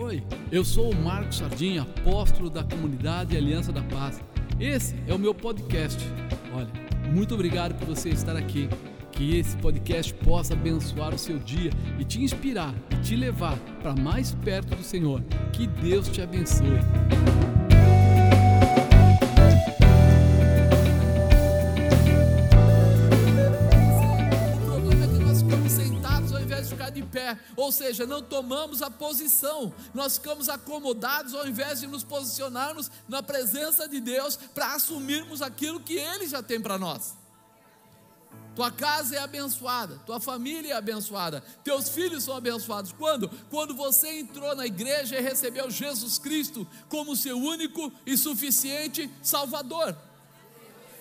Oi, eu sou o Marcos Sardinha, apóstolo da comunidade Aliança da Paz. Esse é o meu podcast. Olha, muito obrigado por você estar aqui. Que esse podcast possa abençoar o seu dia e te inspirar e te levar para mais perto do Senhor. Que Deus te abençoe. Ou seja, não tomamos a posição, nós ficamos acomodados ao invés de nos posicionarmos na presença de Deus para assumirmos aquilo que Ele já tem para nós. Tua casa é abençoada, tua família é abençoada, teus filhos são abençoados. Quando? Quando você entrou na igreja e recebeu Jesus Cristo como seu único e suficiente Salvador.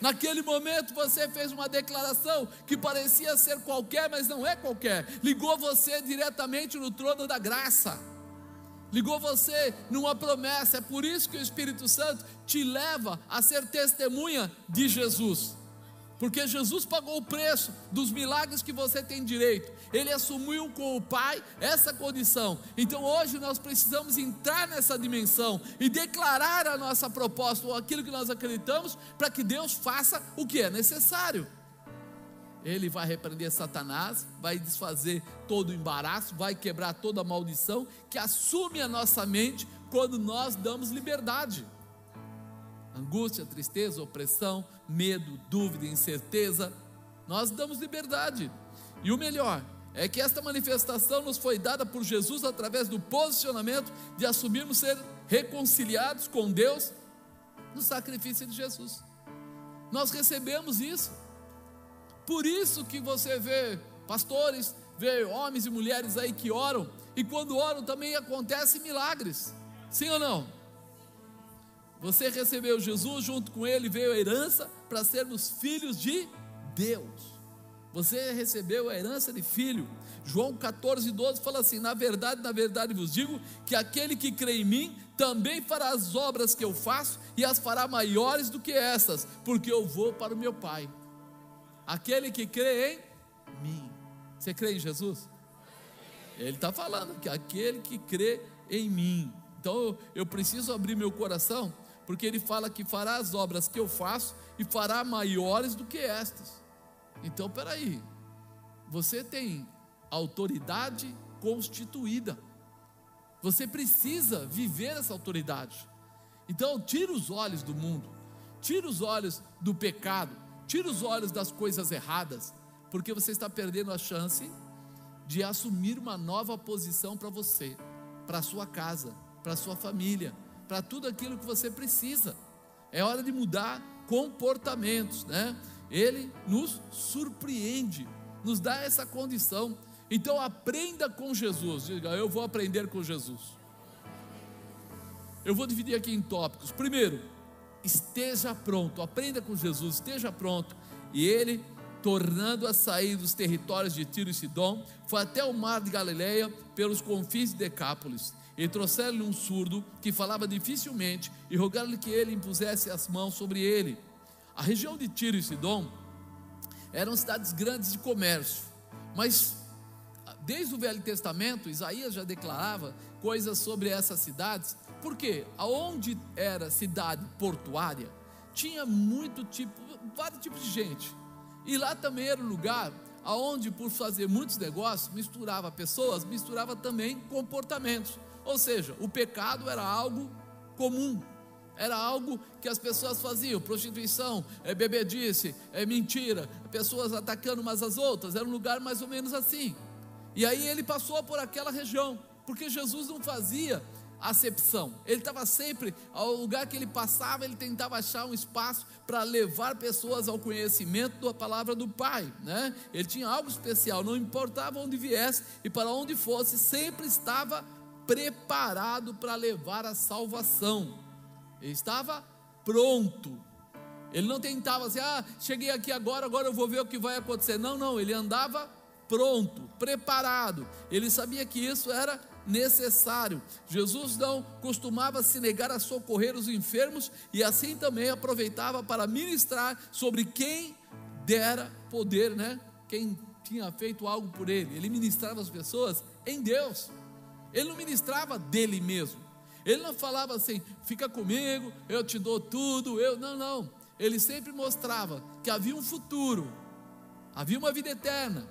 Naquele momento você fez uma declaração que parecia ser qualquer, mas não é qualquer. Ligou você diretamente no trono da graça. Ligou você numa promessa. É por isso que o Espírito Santo te leva a ser testemunha de Jesus. Porque Jesus pagou o preço dos milagres que você tem direito. Ele assumiu com o Pai essa condição. Então hoje nós precisamos entrar nessa dimensão e declarar a nossa proposta ou aquilo que nós acreditamos para que Deus faça o que é necessário. Ele vai repreender Satanás, vai desfazer todo o embaraço, vai quebrar toda a maldição que assume a nossa mente quando nós damos liberdade angústia, tristeza, opressão, medo, dúvida, incerteza, nós damos liberdade. E o melhor é que esta manifestação nos foi dada por Jesus através do posicionamento de assumirmos ser reconciliados com Deus no sacrifício de Jesus. Nós recebemos isso. Por isso que você vê pastores, vê homens e mulheres aí que oram, e quando oram também acontecem milagres. Sim ou não? Você recebeu Jesus, junto com ele veio a herança para sermos filhos de Deus. Você recebeu a herança de filho. João 14, 12 fala assim: Na verdade, na verdade vos digo que aquele que crê em mim também fará as obras que eu faço e as fará maiores do que essas, porque eu vou para o meu Pai. Aquele que crê em mim. Você crê em Jesus? Ele está falando que aquele que crê em mim. Então eu preciso abrir meu coração porque ele fala que fará as obras que eu faço e fará maiores do que estas. Então, peraí, você tem autoridade constituída, você precisa viver essa autoridade. Então, tira os olhos do mundo, tira os olhos do pecado, tira os olhos das coisas erradas, porque você está perdendo a chance de assumir uma nova posição para você, para sua casa, para sua família para tudo aquilo que você precisa. É hora de mudar comportamentos, né? Ele nos surpreende, nos dá essa condição. Então aprenda com Jesus. Diga, eu vou aprender com Jesus. Eu vou dividir aqui em tópicos. Primeiro, esteja pronto. Aprenda com Jesus, esteja pronto. E ele, tornando a sair dos territórios de Tiro e Sidom, foi até o mar de Galileia, pelos confins de Decápolis e trouxeram-lhe um surdo que falava dificilmente e rogaram-lhe que ele impusesse as mãos sobre ele. A região de Tiro e Sidom eram cidades grandes de comércio, mas desde o Velho Testamento, Isaías já declarava coisas sobre essas cidades, porque aonde era cidade portuária, tinha muito tipo, vários tipos de gente. E lá também era um lugar aonde por fazer muitos negócios, misturava pessoas, misturava também comportamentos. Ou seja, o pecado era algo comum, era algo que as pessoas faziam, prostituição, é bebedice, é mentira, pessoas atacando umas às outras, era um lugar mais ou menos assim. E aí ele passou por aquela região, porque Jesus não fazia acepção. Ele estava sempre, ao lugar que ele passava, ele tentava achar um espaço para levar pessoas ao conhecimento da palavra do Pai, né? Ele tinha algo especial, não importava onde viesse e para onde fosse, sempre estava preparado para levar a salvação. Ele estava pronto. Ele não tentava assim, ah, cheguei aqui agora, agora eu vou ver o que vai acontecer. Não, não, ele andava pronto, preparado. Ele sabia que isso era necessário. Jesus não costumava se negar a socorrer os enfermos e assim também aproveitava para ministrar sobre quem dera poder, né? Quem tinha feito algo por ele. Ele ministrava as pessoas em Deus. Ele não ministrava dele mesmo. Ele não falava assim, fica comigo, eu te dou tudo, eu. Não, não. Ele sempre mostrava que havia um futuro, havia uma vida eterna,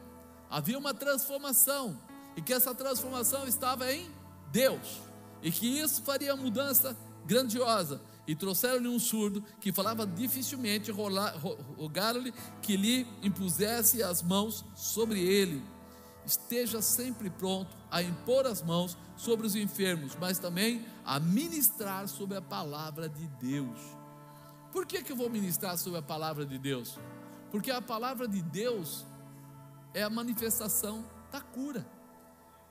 havia uma transformação, e que essa transformação estava em Deus, e que isso faria mudança grandiosa. E trouxeram-lhe um surdo que falava dificilmente, rogaram-lhe que lhe impusesse as mãos sobre ele. Esteja sempre pronto a impor as mãos sobre os enfermos, mas também a ministrar sobre a palavra de Deus. Por que, que eu vou ministrar sobre a palavra de Deus? Porque a palavra de Deus é a manifestação da cura.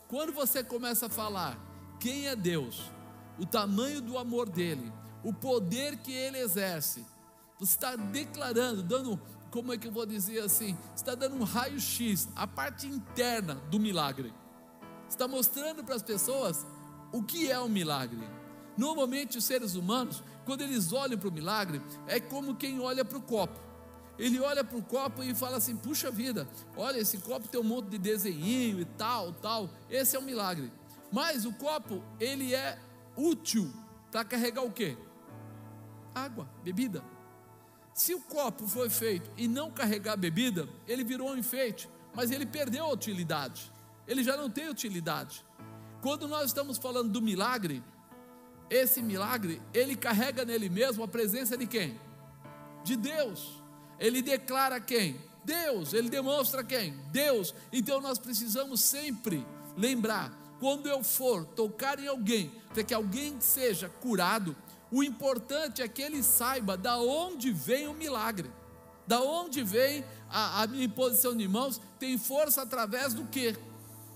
Quando você começa a falar quem é Deus, o tamanho do amor dele, o poder que ele exerce. Você está declarando, dando, como é que eu vou dizer assim? Está dando um raio-x, a parte interna do milagre. Está mostrando para as pessoas o que é um milagre. Normalmente, os seres humanos, quando eles olham para o milagre, é como quem olha para o copo. Ele olha para o copo e fala assim: puxa vida, olha, esse copo tem um monte de desenho e tal, tal. Esse é um milagre. Mas o copo, ele é útil para carregar o quê? água, bebida. Se o copo foi feito e não carregar bebida, ele virou um enfeite, mas ele perdeu a utilidade. Ele já não tem utilidade. Quando nós estamos falando do milagre, esse milagre, ele carrega nele mesmo a presença de quem? De Deus. Ele declara quem? Deus. Ele demonstra quem? Deus. Então nós precisamos sempre lembrar, quando eu for tocar em alguém, para que alguém seja curado, o importante é que ele saiba da onde vem o milagre. Da onde vem a, a minha imposição de mãos, tem força através do que?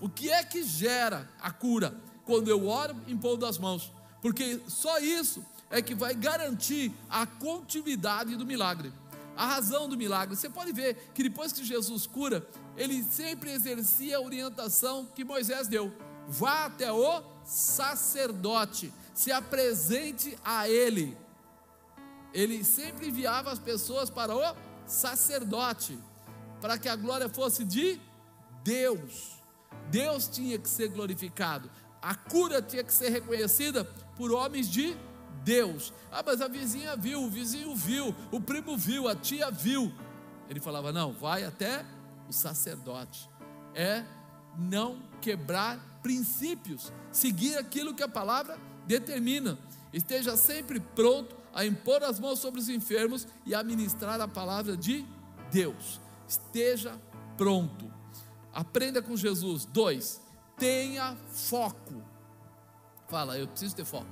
O que é que gera a cura? Quando eu oro impondo as mãos. Porque só isso é que vai garantir a continuidade do milagre. A razão do milagre. Você pode ver que depois que Jesus cura, ele sempre exercia a orientação que Moisés deu. Vá até o sacerdote se apresente a Ele. Ele sempre enviava as pessoas para o sacerdote, para que a glória fosse de Deus. Deus tinha que ser glorificado, a cura tinha que ser reconhecida por homens de Deus. Ah, mas a vizinha viu, o vizinho viu, o primo viu, a tia viu. Ele falava: não, vai até o sacerdote. É não quebrar princípios, seguir aquilo que a palavra determina. Esteja sempre pronto a impor as mãos sobre os enfermos e a ministrar a palavra de Deus. Esteja pronto. Aprenda com Jesus. Dois, tenha foco. Fala, eu preciso ter foco.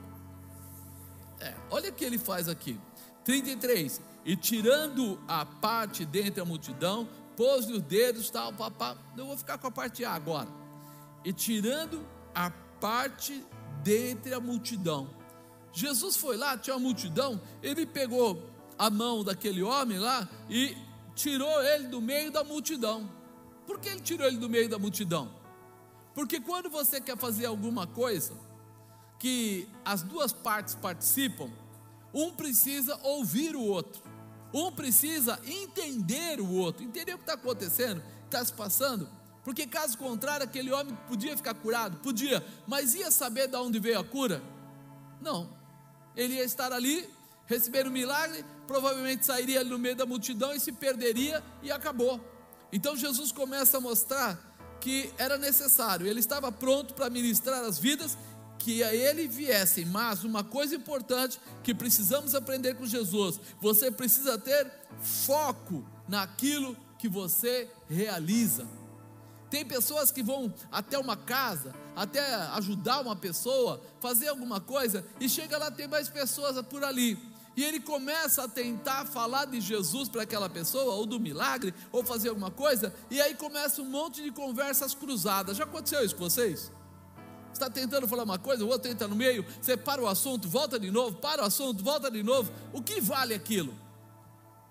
É, olha o que ele faz aqui. 33. E tirando a parte dentre a multidão, pôs-lhe os dedos, tal, papá. Eu vou ficar com a parte A agora. E tirando a parte dentre a multidão. Jesus foi lá, tinha uma multidão, ele pegou a mão daquele homem lá e tirou ele do meio da multidão. Por que ele tirou ele do meio da multidão? Porque quando você quer fazer alguma coisa que as duas partes participam, um precisa ouvir o outro, um precisa entender o outro, entender o que está acontecendo, está se passando. Porque caso contrário, aquele homem podia ficar curado? Podia, mas ia saber de onde veio a cura? Não. Ele ia estar ali, receber um milagre, provavelmente sairia ali no meio da multidão e se perderia e acabou. Então Jesus começa a mostrar que era necessário, ele estava pronto para ministrar as vidas que a ele viessem, mas uma coisa importante que precisamos aprender com Jesus: você precisa ter foco naquilo que você realiza. Tem pessoas que vão até uma casa, até ajudar uma pessoa, fazer alguma coisa, e chega lá, tem mais pessoas por ali. E ele começa a tentar falar de Jesus para aquela pessoa, ou do milagre, ou fazer alguma coisa, e aí começa um monte de conversas cruzadas. Já aconteceu isso com vocês? Está tentando falar uma coisa, o outro entra no meio, você para o assunto, volta de novo, para o assunto, volta de novo. O que vale aquilo?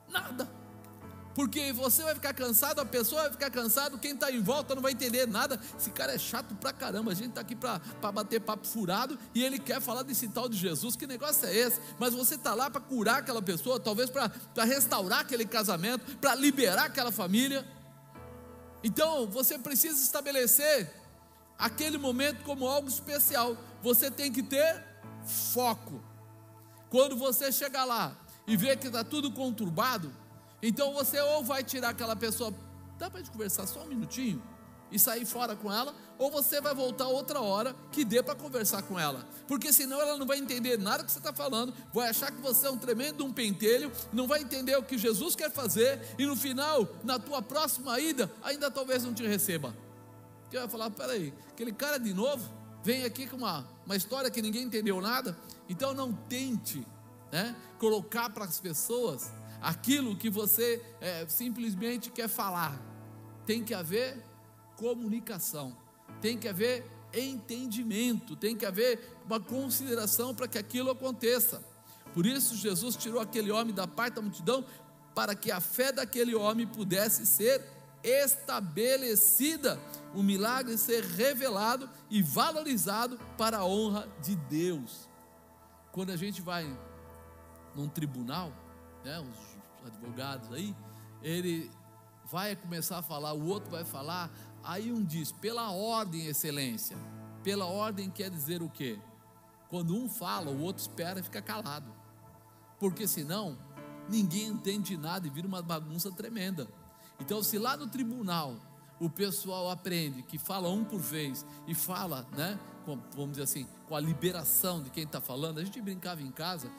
Nada porque você vai ficar cansado, a pessoa vai ficar cansado, quem está em volta não vai entender nada. Esse cara é chato pra caramba. A gente está aqui para bater papo furado e ele quer falar desse tal de Jesus. Que negócio é esse? Mas você está lá para curar aquela pessoa, talvez para restaurar aquele casamento, para liberar aquela família. Então você precisa estabelecer aquele momento como algo especial. Você tem que ter foco. Quando você chegar lá e ver que está tudo conturbado, então você ou vai tirar aquela pessoa, dá para gente conversar só um minutinho? E sair fora com ela, ou você vai voltar outra hora que dê para conversar com ela, porque senão ela não vai entender nada que você está falando, vai achar que você é um tremendo um pentelho, não vai entender o que Jesus quer fazer, e no final, na tua próxima ida, ainda talvez não te receba. Que vai falar: peraí, aquele cara de novo vem aqui com uma, uma história que ninguém entendeu nada, então não tente né, colocar para as pessoas aquilo que você é, simplesmente quer falar. Tem que haver comunicação, tem que haver entendimento, tem que haver uma consideração para que aquilo aconteça. Por isso, Jesus tirou aquele homem da parte da multidão para que a fé daquele homem pudesse ser estabelecida, o milagre ser revelado e valorizado para a honra de Deus. Quando a gente vai num tribunal, né, os advogados aí, ele vai começar a falar, o outro vai falar, aí um diz, pela ordem, excelência. Pela ordem quer dizer o quê? Quando um fala, o outro espera e fica calado. Porque senão, ninguém entende nada e vira uma bagunça tremenda. Então, se lá no tribunal o pessoal aprende que fala um por vez e fala, né, com, vamos dizer assim, com a liberação de quem está falando, a gente brincava em casa,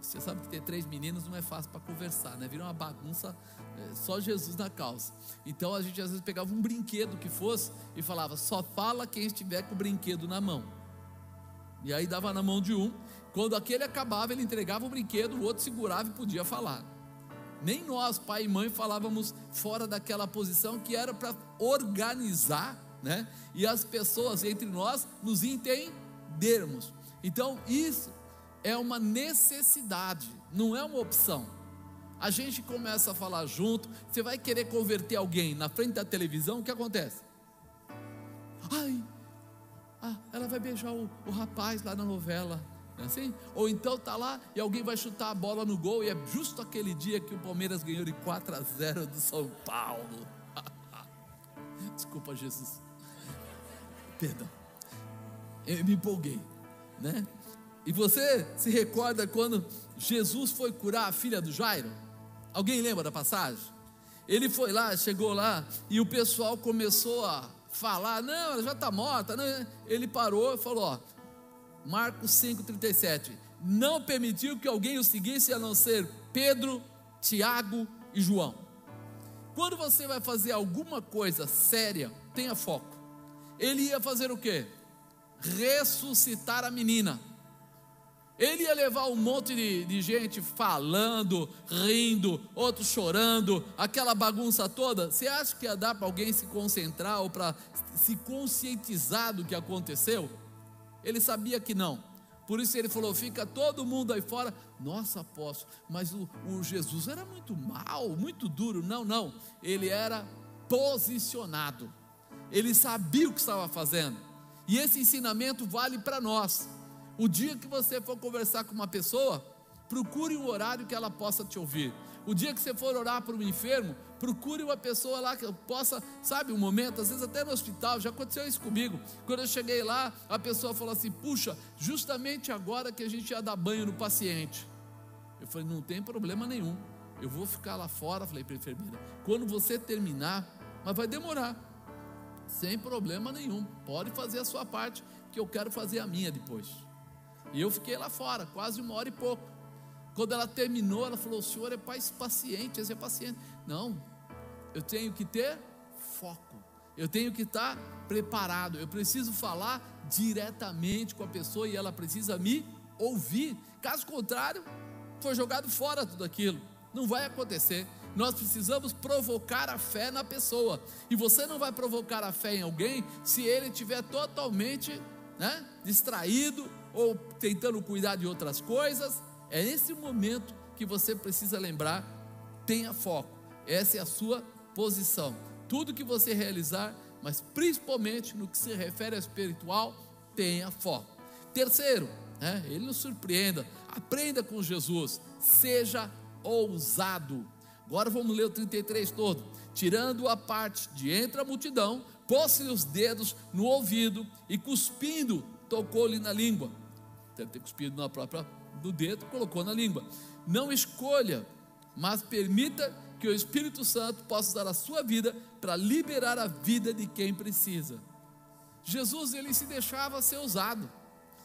você sabe que ter três meninos não é fácil para conversar, né? Vira uma bagunça, é, só Jesus na calça. Então a gente às vezes pegava um brinquedo que fosse e falava, só fala quem estiver com o brinquedo na mão. E aí dava na mão de um, quando aquele acabava, ele entregava o brinquedo, o outro segurava e podia falar. Nem nós, pai e mãe, falávamos fora daquela posição que era para organizar, né? E as pessoas entre nós nos entendermos. Então, isso é uma necessidade, não é uma opção. A gente começa a falar junto, você vai querer converter alguém na frente da televisão, o que acontece? Ai, ah, ela vai beijar o, o rapaz lá na novela. É assim? Ou então tá lá e alguém vai chutar a bola no gol e é justo aquele dia que o Palmeiras ganhou de 4 a 0 do São Paulo. Desculpa, Jesus. Perdão. Eu me empolguei, né? E você se recorda quando Jesus foi curar a filha do Jairo? Alguém lembra da passagem? Ele foi lá, chegou lá e o pessoal começou a falar: não, ela já está morta. Né? Ele parou e falou: ó, Marcos 5,37. Não permitiu que alguém o seguisse a não ser Pedro, Tiago e João. Quando você vai fazer alguma coisa séria, tenha foco. Ele ia fazer o quê? Ressuscitar a menina. Ele ia levar um monte de, de, gente falando, rindo, outros chorando, aquela bagunça toda. Você acha que ia dar para alguém se concentrar ou para se conscientizar do que aconteceu? Ele sabia que não. Por isso ele falou: fica todo mundo aí fora. Nossa, apóstolo, mas o, o Jesus era muito mal, muito duro. Não, não. Ele era posicionado. Ele sabia o que estava fazendo. E esse ensinamento vale para nós. O dia que você for conversar com uma pessoa, procure um horário que ela possa te ouvir. O dia que você for orar para um enfermo, procure uma pessoa lá que possa, sabe, um momento, às vezes até no hospital, já aconteceu isso comigo. Quando eu cheguei lá, a pessoa falou assim: puxa, justamente agora que a gente ia dar banho no paciente. Eu falei: não tem problema nenhum. Eu vou ficar lá fora, falei para a enfermeira. Quando você terminar, mas vai demorar, sem problema nenhum. Pode fazer a sua parte, que eu quero fazer a minha depois. E eu fiquei lá fora, quase uma hora e pouco. Quando ela terminou, ela falou: O senhor é paciente, você é paciente. Não, eu tenho que ter foco, eu tenho que estar preparado, eu preciso falar diretamente com a pessoa e ela precisa me ouvir. Caso contrário, foi jogado fora tudo aquilo. Não vai acontecer. Nós precisamos provocar a fé na pessoa. E você não vai provocar a fé em alguém se ele estiver totalmente né, distraído ou tentando cuidar de outras coisas é esse momento que você precisa lembrar, tenha foco. Essa é a sua posição. Tudo que você realizar, mas principalmente no que se refere ao espiritual, tenha foco. Terceiro, né, ele nos surpreenda, aprenda com Jesus, seja ousado. Agora vamos ler o 33 todo. Tirando a parte de entre a multidão, pôs-lhe os dedos no ouvido e cuspindo, tocou-lhe na língua. Deve ter cuspido na própria do dedo, colocou na língua. Não escolha, mas permita que o Espírito Santo possa usar a sua vida para liberar a vida de quem precisa. Jesus ele se deixava ser usado.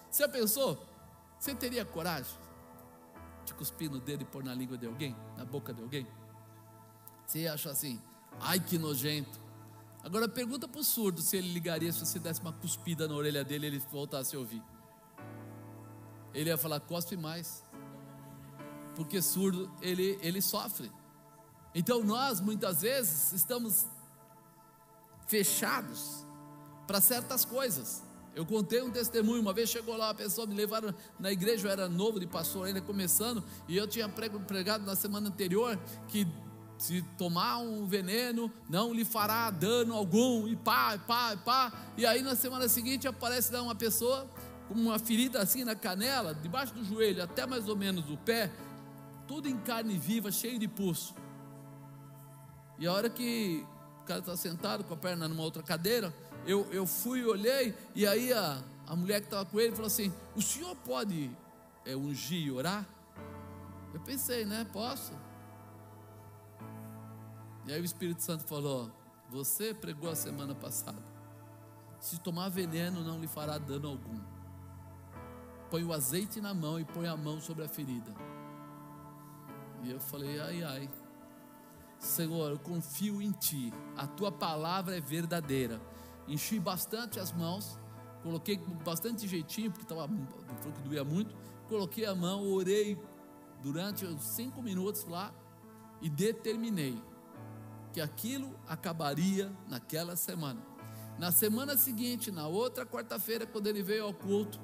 Você pensou? Você teria coragem de cuspir no dedo e pôr na língua de alguém, na boca de alguém? Você acha assim, ai que nojento. Agora pergunta para o surdo se ele ligaria se você desse uma cuspida na orelha dele e ele voltasse a ouvir. Ele ia falar, cospe mais. Porque surdo, ele, ele sofre. Então nós muitas vezes estamos fechados para certas coisas. Eu contei um testemunho, uma vez chegou lá uma pessoa, me levaram na igreja, eu era novo de pastor ainda começando, e eu tinha pregado na semana anterior que se tomar um veneno não lhe fará dano algum, e pá, e pá, e pá. E aí na semana seguinte aparece lá uma pessoa com uma ferida assim na canela, debaixo do joelho, até mais ou menos o pé, tudo em carne viva, cheio de pulso. E a hora que o cara está sentado com a perna numa outra cadeira, eu, eu fui, olhei, e aí a, a mulher que estava com ele falou assim: O senhor pode é, ungir e orar? Eu pensei, né? Posso. E aí o Espírito Santo falou: Você pregou a semana passada. Se tomar veneno, não lhe fará dano algum. Põe o azeite na mão e põe a mão sobre a ferida. E eu falei: Ai, ai. Senhor, eu confio em Ti, a Tua palavra é verdadeira. Enchi bastante as mãos, coloquei bastante jeitinho, porque estava falou que doía muito. Coloquei a mão, orei durante uns cinco minutos lá e determinei que aquilo acabaria naquela semana. Na semana seguinte, na outra quarta-feira, quando ele veio ao culto,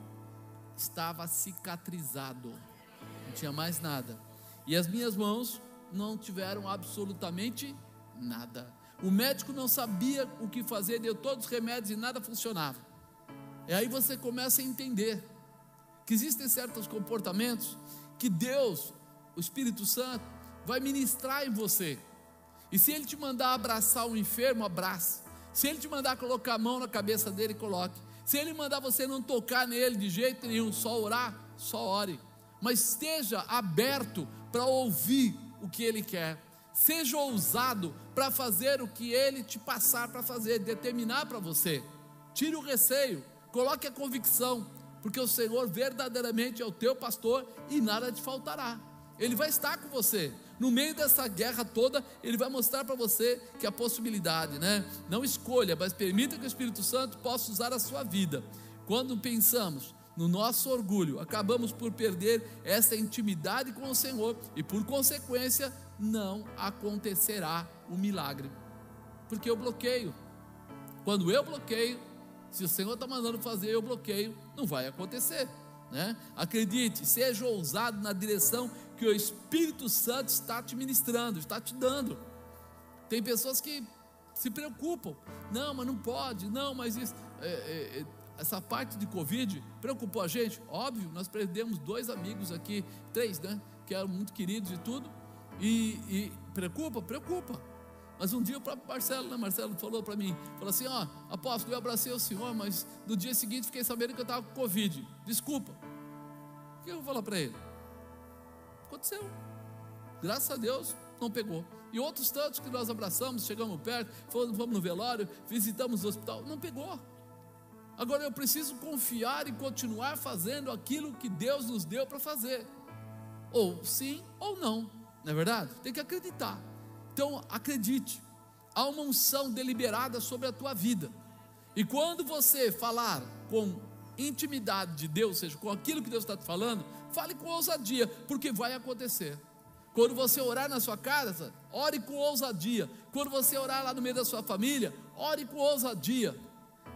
estava cicatrizado, não tinha mais nada. E as minhas mãos não tiveram absolutamente nada. O médico não sabia o que fazer, deu todos os remédios e nada funcionava. E aí você começa a entender que existem certos comportamentos que Deus, o Espírito Santo, vai ministrar em você. E se ele te mandar abraçar um enfermo, abrace. Se ele te mandar colocar a mão na cabeça dele, coloque. Se ele mandar você não tocar nele de jeito nenhum, só orar, só ore. Mas esteja aberto para ouvir o que ele quer. Seja ousado para fazer o que ele te passar para fazer, determinar para você. Tire o receio, coloque a convicção, porque o Senhor verdadeiramente é o teu pastor e nada te faltará. Ele vai estar com você. No meio dessa guerra toda, ele vai mostrar para você que a possibilidade, né? Não escolha, mas permita que o Espírito Santo possa usar a sua vida. Quando pensamos no nosso orgulho, acabamos por perder essa intimidade com o Senhor e, por consequência, não acontecerá o milagre, porque eu bloqueio. Quando eu bloqueio, se o Senhor está mandando fazer, eu bloqueio, não vai acontecer. Né? Acredite, seja ousado na direção que o Espírito Santo está te ministrando, está te dando. Tem pessoas que se preocupam, não, mas não pode, não, mas isso. É, é, é essa parte de Covid preocupou a gente? Óbvio, nós perdemos dois amigos aqui, três, né? Que eram muito queridos e tudo. E, e preocupa? Preocupa. Mas um dia o próprio Marcelo, né? Marcelo falou para mim, falou assim, ó, apóstolo, eu abracei o senhor, mas no dia seguinte fiquei sabendo que eu estava com Covid. Desculpa. O que eu vou falar para ele? Aconteceu. Graças a Deus, não pegou. E outros tantos que nós abraçamos, chegamos perto, fomos no velório, visitamos o hospital, não pegou. Agora eu preciso confiar e continuar fazendo aquilo que Deus nos deu para fazer. Ou sim ou não, não é verdade? Tem que acreditar. Então acredite, há uma unção deliberada sobre a tua vida. E quando você falar com intimidade de Deus, ou seja, com aquilo que Deus está te falando, fale com ousadia, porque vai acontecer. Quando você orar na sua casa, ore com ousadia. Quando você orar lá no meio da sua família, ore com ousadia.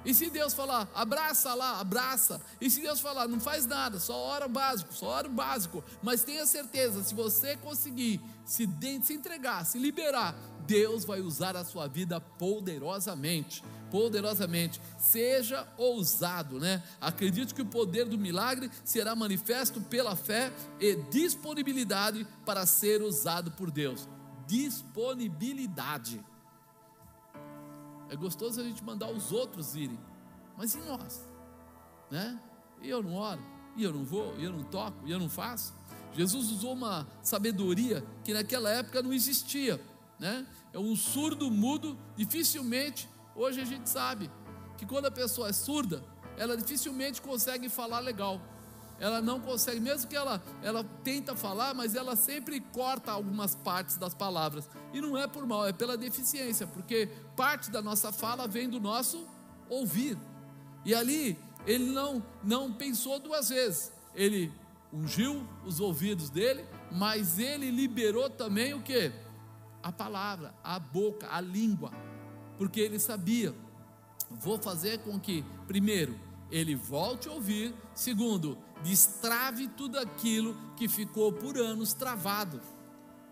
E se Deus falar, abraça lá, abraça. E se Deus falar, não faz nada, só ora o básico, só ora o básico. Mas tenha certeza, se você conseguir se, se entregar, se liberar, Deus vai usar a sua vida poderosamente. Poderosamente. Seja ousado, né? Acredite que o poder do milagre será manifesto pela fé e disponibilidade para ser usado por Deus. Disponibilidade. É gostoso a gente mandar os outros irem, mas e nós? Né? E eu não oro, e eu não vou, e eu não toco, e eu não faço. Jesus usou uma sabedoria que naquela época não existia, né? É um surdo mudo, dificilmente, hoje a gente sabe que quando a pessoa é surda, ela dificilmente consegue falar legal. Ela não consegue, mesmo que ela, ela tenta falar, mas ela sempre corta algumas partes das palavras. E não é por mal, é pela deficiência, porque parte da nossa fala vem do nosso ouvir. E ali ele não, não pensou duas vezes. Ele ungiu os ouvidos dele, mas ele liberou também o que? A palavra, a boca, a língua, porque ele sabia. Vou fazer com que, primeiro, ele volte a ouvir, segundo, destrave tudo aquilo que ficou por anos travado.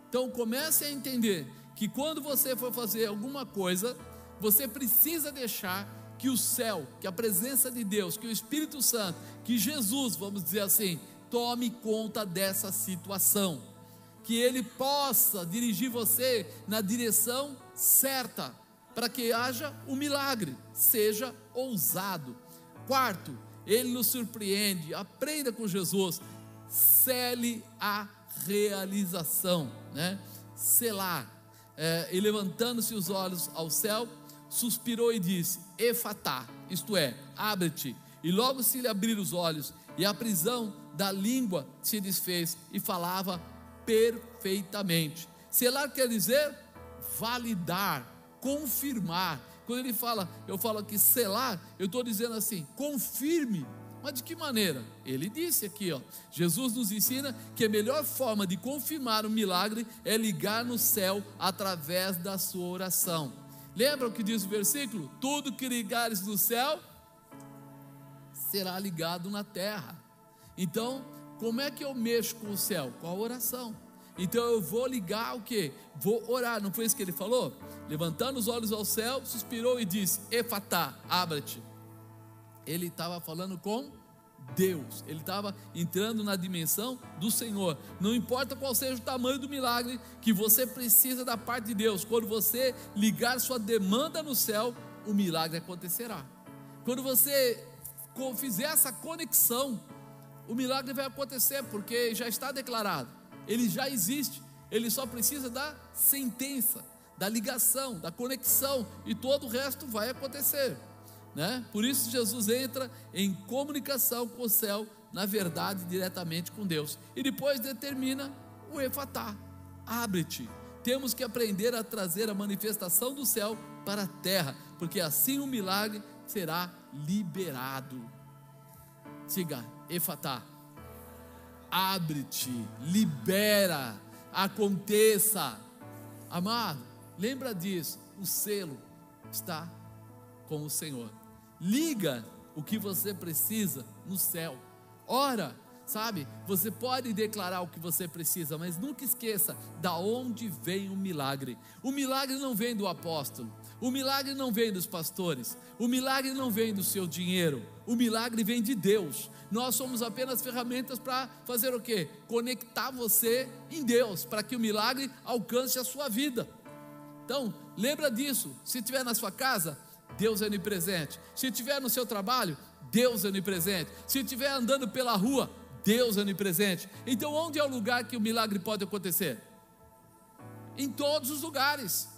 Então comece a entender que quando você for fazer alguma coisa, você precisa deixar que o céu, que a presença de Deus, que o Espírito Santo, que Jesus, vamos dizer assim, tome conta dessa situação, que ele possa dirigir você na direção certa, para que haja um milagre, seja ousado. Quarto, ele nos surpreende, aprenda com Jesus, cele a realização, né? Selar, é, e levantando-se os olhos ao céu, suspirou e disse: Efatá, isto é, abre-te. E logo se lhe abriram os olhos, e a prisão da língua se desfez e falava perfeitamente. Selar quer dizer validar, confirmar. Quando ele fala, eu falo aqui selar, eu estou dizendo assim, confirme. Mas de que maneira? Ele disse aqui, ó, Jesus nos ensina que a melhor forma de confirmar um milagre é ligar no céu através da sua oração. Lembra o que diz o versículo? Tudo que ligares no céu será ligado na terra. Então, como é que eu mexo com o céu? Com a oração. Então eu vou ligar o que? Vou orar, não foi isso que ele falou? Levantando os olhos ao céu, suspirou e disse: Efatá, abra-te. Ele estava falando com Deus, ele estava entrando na dimensão do Senhor. Não importa qual seja o tamanho do milagre que você precisa da parte de Deus, quando você ligar sua demanda no céu, o milagre acontecerá. Quando você fizer essa conexão, o milagre vai acontecer, porque já está declarado, ele já existe, ele só precisa da sentença, da ligação, da conexão, e todo o resto vai acontecer. Né? Por isso Jesus entra em comunicação com o céu, na verdade, diretamente com Deus. E depois determina o efatá, abre-te. Temos que aprender a trazer a manifestação do céu para a terra, porque assim o milagre será liberado. Siga, Efatá. Abre-te, libera, aconteça. Amado, lembra disso. O selo está com o Senhor. Liga o que você precisa no céu. Ora, sabe? Você pode declarar o que você precisa, mas nunca esqueça da onde vem o milagre. O milagre não vem do apóstolo, o milagre não vem dos pastores, o milagre não vem do seu dinheiro, o milagre vem de Deus. Nós somos apenas ferramentas para fazer o quê? Conectar você em Deus, para que o milagre alcance a sua vida. Então, lembra disso. Se estiver na sua casa, Deus é onipresente. Se estiver no seu trabalho, Deus é onipresente. Se estiver andando pela rua, Deus é onipresente. Então, onde é o lugar que o milagre pode acontecer? Em todos os lugares.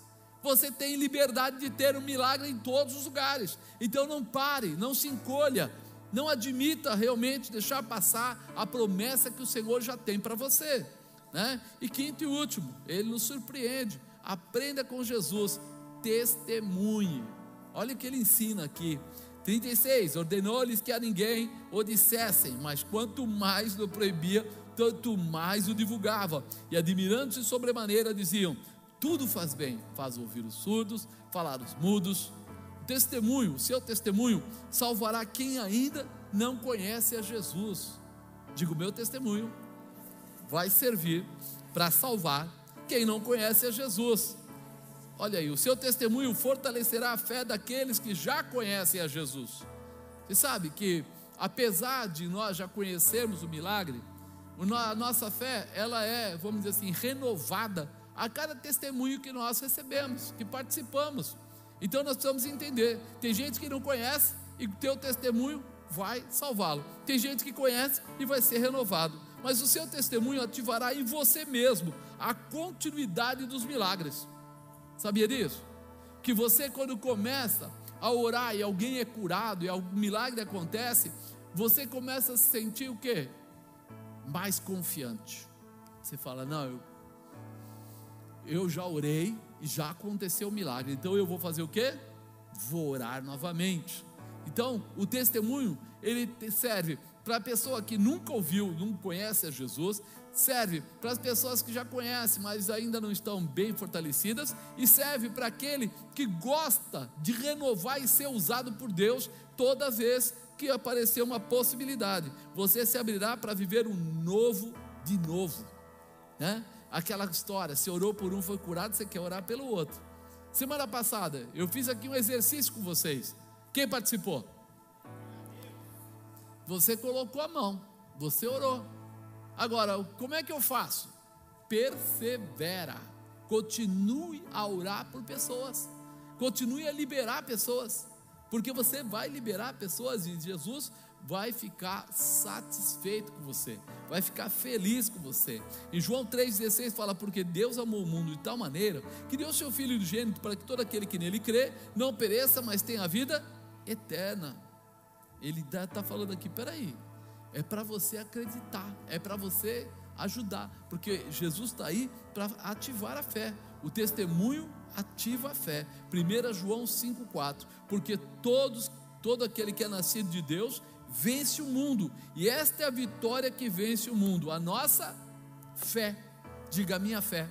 Você tem liberdade de ter um milagre em todos os lugares. Então não pare, não se encolha, não admita realmente deixar passar a promessa que o Senhor já tem para você. Né? E quinto e último, ele nos surpreende. Aprenda com Jesus, testemunhe. Olha o que ele ensina aqui. 36, ordenou-lhes que a ninguém o dissessem, mas quanto mais o proibia, tanto mais o divulgava. E admirando-se sobremaneira, diziam: tudo faz bem, faz ouvir os surdos, falar os mudos. O testemunho, o seu testemunho, salvará quem ainda não conhece a Jesus. Digo, meu testemunho vai servir para salvar quem não conhece a Jesus. Olha aí, o seu testemunho fortalecerá a fé daqueles que já conhecem a Jesus. Você sabe que, apesar de nós já conhecermos o milagre, a nossa fé, ela é, vamos dizer assim, renovada a cada testemunho que nós recebemos, que participamos. Então nós precisamos entender. Tem gente que não conhece e o teu testemunho vai salvá-lo. Tem gente que conhece e vai ser renovado. Mas o seu testemunho ativará em você mesmo a continuidade dos milagres. Sabia disso? Que você, quando começa a orar e alguém é curado e o milagre acontece, você começa a se sentir o quê? Mais confiante. Você fala: Não, eu, eu já orei e já aconteceu o milagre, então eu vou fazer o quê? Vou orar novamente. Então, o testemunho, ele serve para a pessoa que nunca ouviu, não conhece a Jesus, serve para as pessoas que já conhecem, mas ainda não estão bem fortalecidas, e serve para aquele que gosta de renovar e ser usado por Deus toda vez que aparecer uma possibilidade. Você se abrirá para viver um novo de novo, né? Aquela história, se orou por um foi curado, você quer orar pelo outro. Semana passada eu fiz aqui um exercício com vocês. Quem participou? Você colocou a mão, você orou. Agora, como é que eu faço? Persevera. Continue a orar por pessoas. Continue a liberar pessoas. Porque você vai liberar pessoas e Jesus vai ficar satisfeito com você, vai ficar feliz com você. Em João 3,16 fala: Porque Deus amou o mundo de tal maneira que deu seu Filho gênito para que todo aquele que nele crê não pereça, mas tenha a vida eterna. Ele está falando aqui: peraí, é para você acreditar, é para você ajudar, porque Jesus está aí para ativar a fé. O testemunho ativa a fé. 1 João 5,4. Porque todos, todo aquele que é nascido de Deus vence o mundo. E esta é a vitória que vence o mundo, a nossa fé. Diga a minha fé.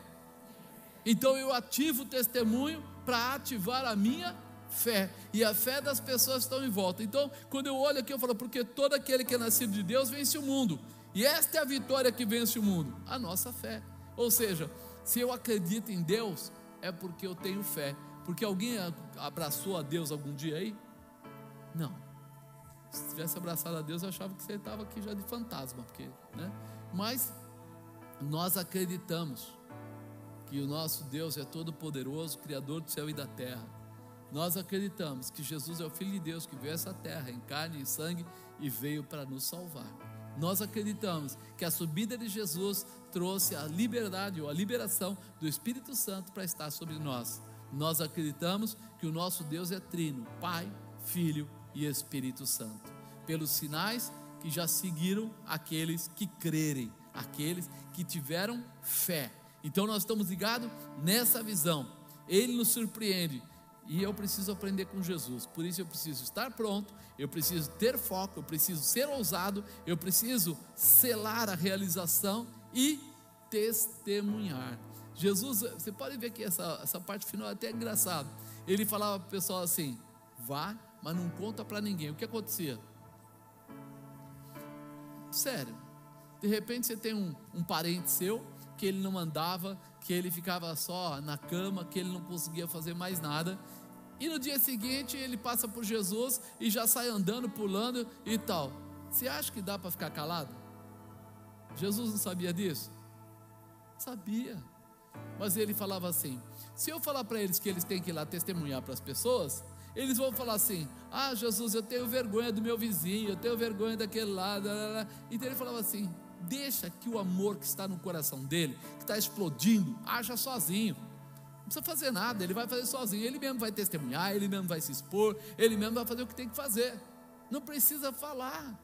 Então eu ativo o testemunho para ativar a minha fé. E a fé das pessoas estão em volta. Então, quando eu olho aqui, eu falo, porque todo aquele que é nascido de Deus vence o mundo. E esta é a vitória que vence o mundo, a nossa fé. Ou seja, se eu acredito em Deus, é porque eu tenho fé. Porque alguém abraçou a Deus algum dia aí? Não. Se tivesse abraçado a Deus, eu achava que você estava aqui já de fantasma, porque, né? Mas nós acreditamos que o nosso Deus é todo poderoso, criador do céu e da terra. Nós acreditamos que Jesus é o filho de Deus que veio a essa terra em carne e sangue e veio para nos salvar. Nós acreditamos que a subida de Jesus trouxe a liberdade ou a liberação do Espírito Santo para estar sobre nós. Nós acreditamos que o nosso Deus é trino, Pai, Filho e Espírito Santo. Pelos sinais que já seguiram aqueles que crerem, aqueles que tiveram fé. Então nós estamos ligados nessa visão. Ele nos surpreende e eu preciso aprender com Jesus. Por isso eu preciso estar pronto, eu preciso ter foco, eu preciso ser ousado, eu preciso selar a realização e testemunhar. Jesus, você pode ver que essa, essa parte final é até engraçado. Ele falava para o pessoal assim: vá, mas não conta para ninguém. O que acontecia? Sério, de repente você tem um, um parente seu que ele não andava, que ele ficava só na cama, que ele não conseguia fazer mais nada. E no dia seguinte ele passa por Jesus e já sai andando, pulando e tal. Você acha que dá para ficar calado? Jesus não sabia disso? Sabia. Mas ele falava assim: se eu falar para eles que eles têm que ir lá testemunhar para as pessoas, eles vão falar assim: Ah, Jesus, eu tenho vergonha do meu vizinho, eu tenho vergonha daquele lado. Então ele falava assim: Deixa que o amor que está no coração dele, que está explodindo, haja sozinho. Não precisa fazer nada, ele vai fazer sozinho. Ele mesmo vai testemunhar, ele mesmo vai se expor, ele mesmo vai fazer o que tem que fazer. Não precisa falar,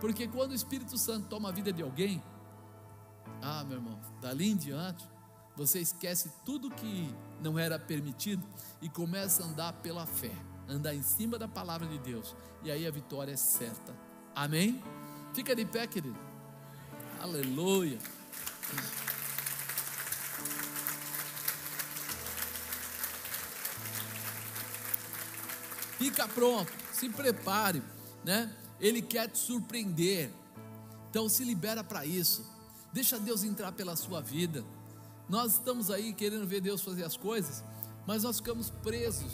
porque quando o Espírito Santo toma a vida de alguém, ah, meu irmão, dali em diante, você esquece tudo que não era permitido e começa a andar pela fé, andar em cima da palavra de Deus, e aí a vitória é certa. Amém? Fica de pé, querido. Aleluia. Fica pronto, se prepare, né? Ele quer te surpreender. Então se libera para isso. Deixa Deus entrar pela sua vida. Nós estamos aí querendo ver Deus fazer as coisas, mas nós ficamos presos